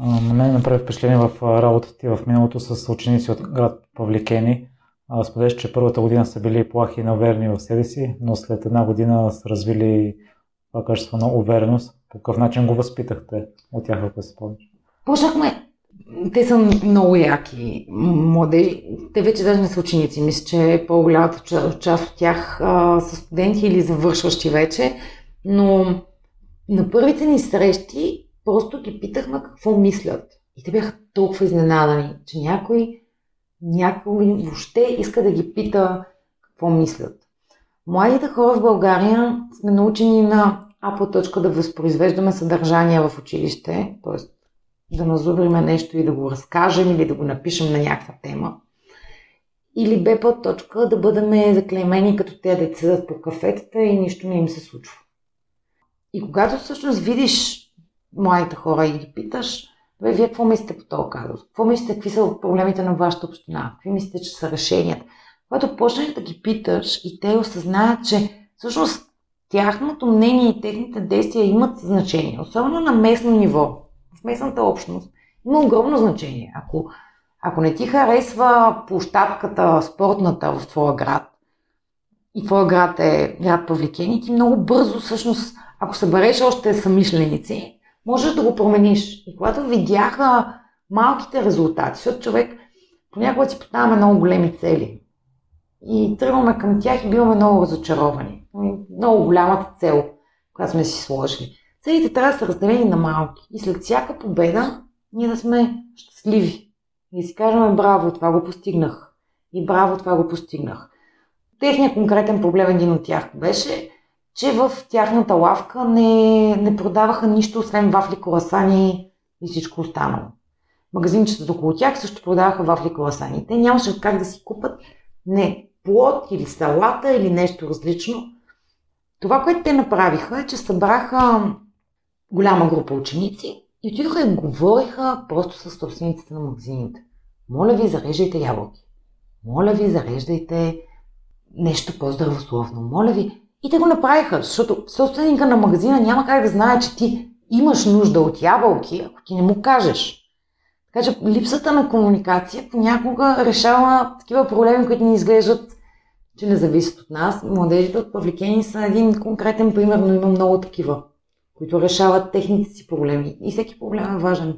На мен направи впечатление в работата ти в миналото с ученици от град Павликени. Споделяш, че първата година са били плахи и неуверени в себе си, но след една година са развили това качество на увереност. По какъв начин го възпитахте от тях, ако се спомняш? Почнахме те са много яки младежи. Те вече даже не са ученици. Мисля, че по-голямата част от тях а, са студенти или завършващи вече. Но на първите ни срещи просто ги питахме какво мислят. И те бяха толкова изненадани, че някой, някой въобще иска да ги пита какво мислят. Младите хора в България сме научени на А по точка да възпроизвеждаме съдържание в училище, т.е да назубриме нещо и да го разкажем или да го напишем на някаква тема. Или бе по точка да бъдем заклеймени като те деца по кафетата и нищо не им се случва. И когато всъщност видиш младите хора и ги питаш, бе, вие какво мислите по този казус? Какво мислите, какви са проблемите на вашата община? Какви мислите, че са решенията? Когато почнеш да ги питаш и те осъзнаят, че всъщност тяхното мнение и техните действия имат значение, особено на местно ниво в местната общност, има огромно значение. Ако, ако не ти харесва площадката, спортната в твоя град, и твоя град е град Павликени, ти много бързо, всъщност, ако събереш още самишленици, можеш да го промениш. И когато видяха малките резултати, защото човек понякога си поставяме много големи цели. И тръгваме към тях и биваме много разочаровани. Много голямата цел, която сме си сложили. Целите трябва да са разделени на малки. И след всяка победа ние да сме щастливи. И да си кажем, браво, това го постигнах. И браво, това го постигнах. Техният конкретен проблем, един от тях беше, че в тяхната лавка не, не продаваха нищо, освен вафли, коласани и всичко останало. Магазинчета около тях също продаваха вафли, коласани. Те нямаше как да си купат не плод или салата или нещо различно. Това, което те направиха е, че събраха голяма група ученици и отидоха и говориха просто с собствениците на магазините. Моля ви, зареждайте ябълки. Моля ви, зареждайте нещо по-здравословно. Моля ви. И те го направиха, защото собственика на магазина няма как да знае, че ти имаш нужда от ябълки, ако ти не му кажеш. Така че липсата на комуникация понякога решава такива проблеми, които ни изглеждат, че не зависят от нас. Младежите от Павликени са един конкретен пример, но има много такива които решават техните си проблеми. И всеки проблем е важен.